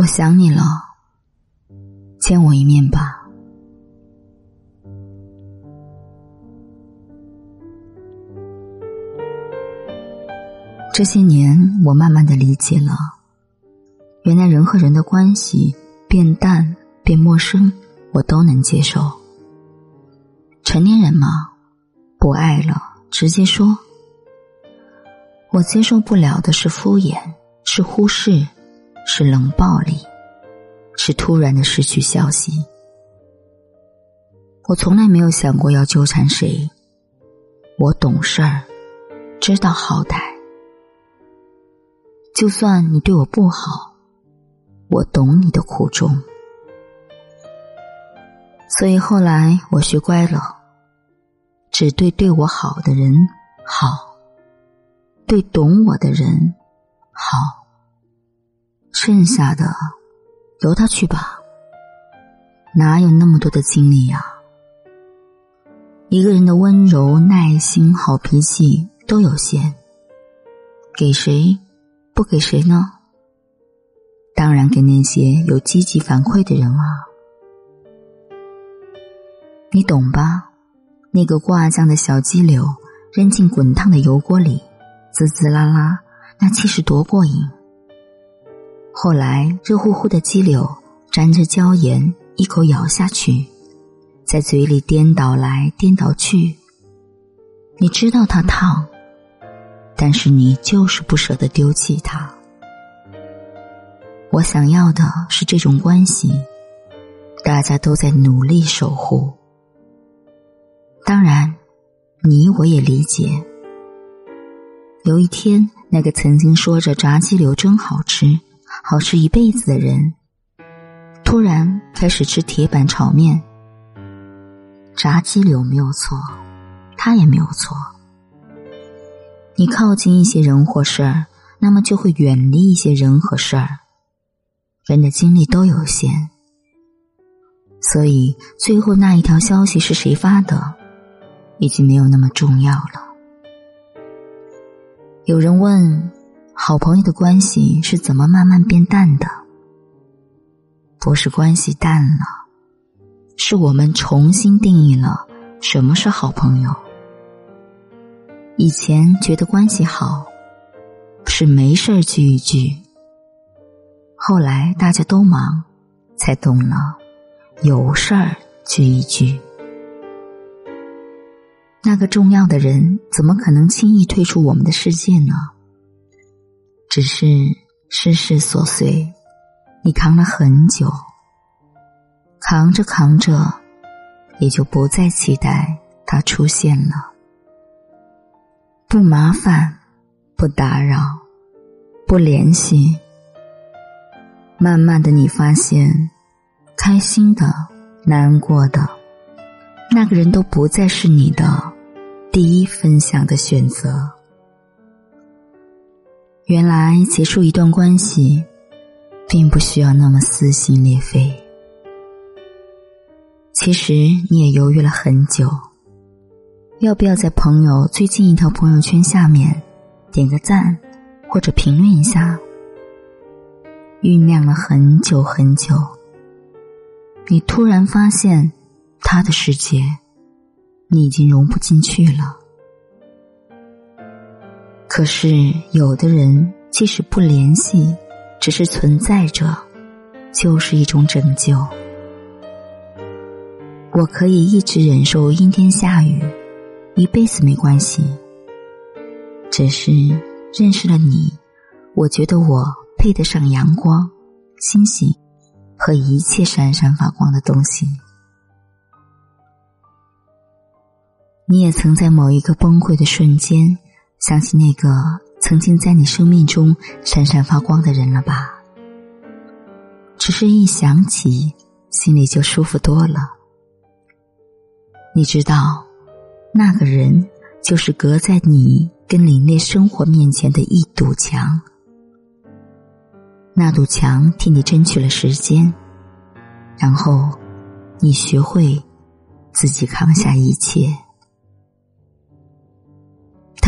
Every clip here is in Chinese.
我想你了，见我一面吧。这些年，我慢慢的理解了，原来人和人的关系变淡、变陌生，我都能接受。成年人嘛，不爱了直接说。我接受不了的是敷衍，是忽视。是冷暴力，是突然的失去消息。我从来没有想过要纠缠谁。我懂事儿，知道好歹。就算你对我不好，我懂你的苦衷。所以后来我学乖了，只对对我好的人好，对懂我的人好。剩下的，由他去吧。哪有那么多的精力呀？一个人的温柔、耐心、好脾气都有限，给谁不给谁呢？当然给那些有积极反馈的人啊。你懂吧？那个挂浆的小鸡柳扔进滚烫的油锅里，滋滋啦啦，那气势多过瘾。后来，热乎乎的鸡柳沾着椒盐，一口咬下去，在嘴里颠倒来颠倒去。你知道它烫，但是你就是不舍得丢弃它。我想要的是这种关系，大家都在努力守护。当然，你我也理解。有一天，那个曾经说着炸鸡柳真好吃。好吃一辈子的人，突然开始吃铁板炒面。炸鸡柳没有错，他也没有错。你靠近一些人或事儿，那么就会远离一些人和事儿。人的精力都有限，所以最后那一条消息是谁发的，已经没有那么重要了。有人问。好朋友的关系是怎么慢慢变淡的？不是关系淡了，是我们重新定义了什么是好朋友。以前觉得关系好是没事儿聚一聚，后来大家都忙，才懂了有事儿聚一聚。那个重要的人怎么可能轻易退出我们的世界呢？只是世事琐碎，你扛了很久，扛着扛着，也就不再期待他出现了。不麻烦，不打扰，不联系。慢慢的，你发现，开心的、难过的，那个人都不再是你的第一分享的选择。原来结束一段关系，并不需要那么撕心裂肺。其实你也犹豫了很久，要不要在朋友最近一条朋友圈下面点个赞，或者评论一下？酝酿了很久很久，你突然发现，他的世界，你已经融不进去了。可是，有的人即使不联系，只是存在着，就是一种拯救。我可以一直忍受阴天下雨，一辈子没关系。只是认识了你，我觉得我配得上阳光、星星和一切闪闪发光的东西。你也曾在某一个崩溃的瞬间。想起那个曾经在你生命中闪闪发光的人了吧？只是一想起，心里就舒服多了。你知道，那个人就是隔在你跟凛冽生活面前的一堵墙。那堵墙替你争取了时间，然后你学会自己扛下一切。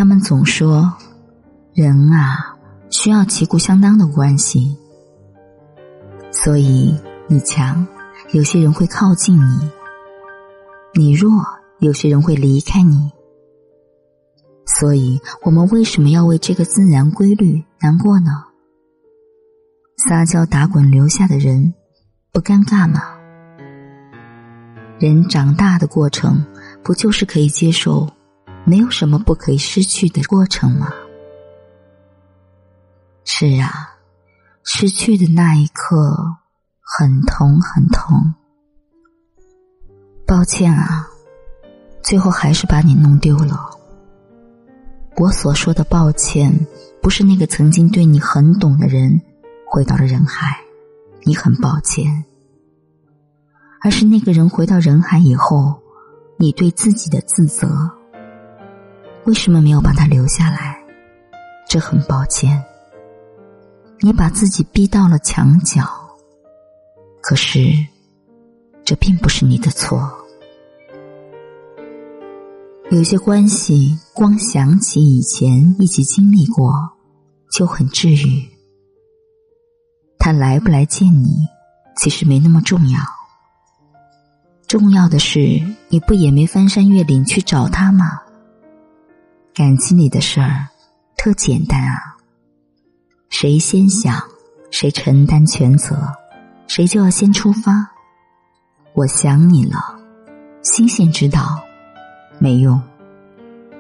他们总说，人啊，需要旗鼓相当的关系。所以你强，有些人会靠近你；你弱，有些人会离开你。所以，我们为什么要为这个自然规律难过呢？撒娇打滚留下的人，不尴尬吗？人长大的过程，不就是可以接受没有什么不可以失去的过程吗？是啊，失去的那一刻很痛很痛。抱歉啊，最后还是把你弄丢了。我所说的抱歉，不是那个曾经对你很懂的人回到了人海，你很抱歉；而是那个人回到人海以后，你对自己的自责，为什么没有把他留下来？这很抱歉，你把自己逼到了墙角。可是，这并不是你的错。有些关系，光想起以前一起经历过，就很治愈。他来不来见你，其实没那么重要。重要的是，你不也没翻山越岭去找他吗？感情里的事儿，特简单啊。谁先想，谁承担全责，谁就要先出发。我想你了，星星知道。没用，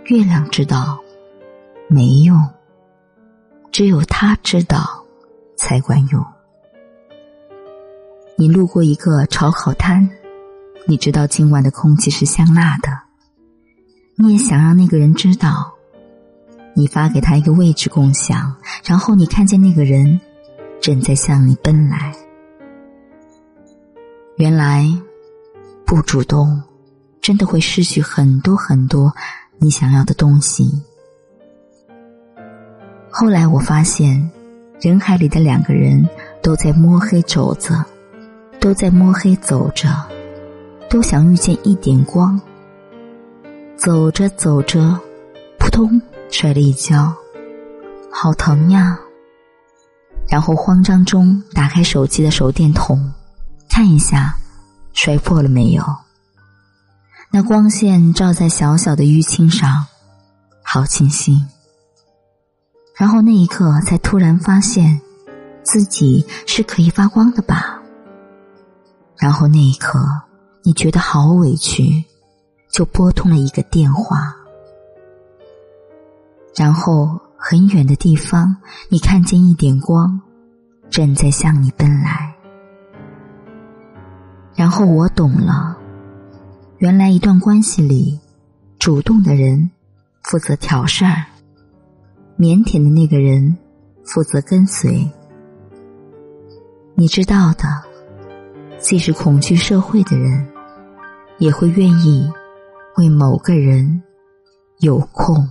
月亮知道没用，只有他知道才管用。你路过一个炒烤摊，你知道今晚的空气是香辣的，你也想让那个人知道。你发给他一个位置共享，然后你看见那个人正在向你奔来。原来不主动。真的会失去很多很多你想要的东西。后来我发现，人海里的两个人都在摸黑走着，都在摸黑走着，都想遇见一点光。走着走着，扑通摔了一跤，好疼呀！然后慌张中打开手机的手电筒，看一下摔破了没有。那光线照在小小的淤青上，好清新。然后那一刻，才突然发现，自己是可以发光的吧。然后那一刻，你觉得好委屈，就拨通了一个电话。然后很远的地方，你看见一点光，正在向你奔来。然后我懂了。原来一段关系里，主动的人负责挑事儿，腼腆的那个人负责跟随。你知道的，即使恐惧社会的人，也会愿意为某个人有空。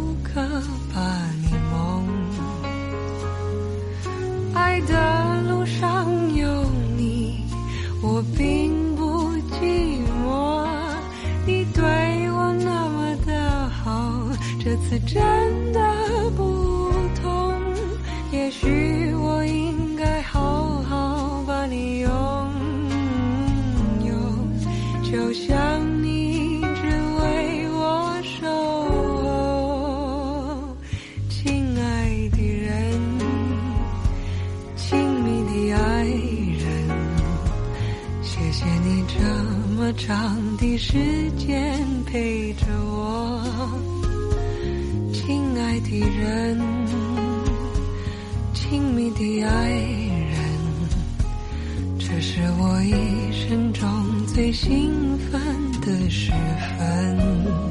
次真的不同也许我应该好好把你拥有就像你一直为我守候亲爱的人亲密的爱人谢谢你这么长的时间陪着我。亲爱的人，亲密的爱人，这是我一生中最兴奋的时分。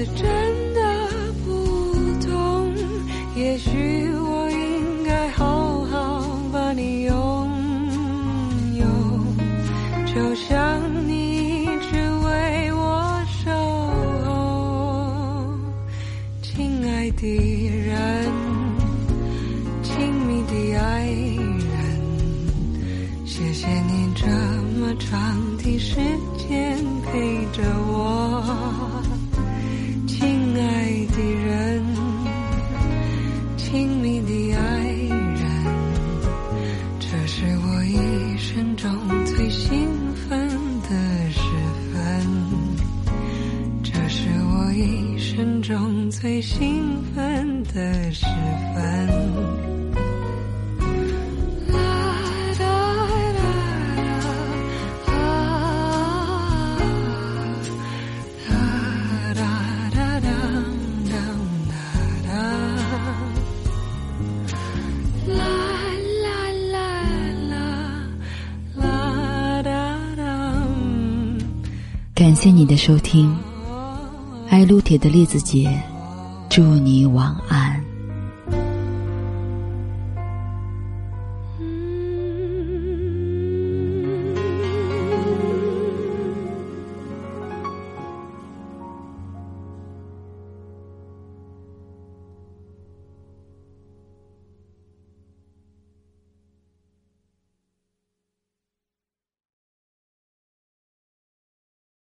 是真的不懂，也许我应该好好把你拥有，就像你一直为我守候，亲爱的感谢你的收听，爱撸铁的栗子姐。祝你晚安。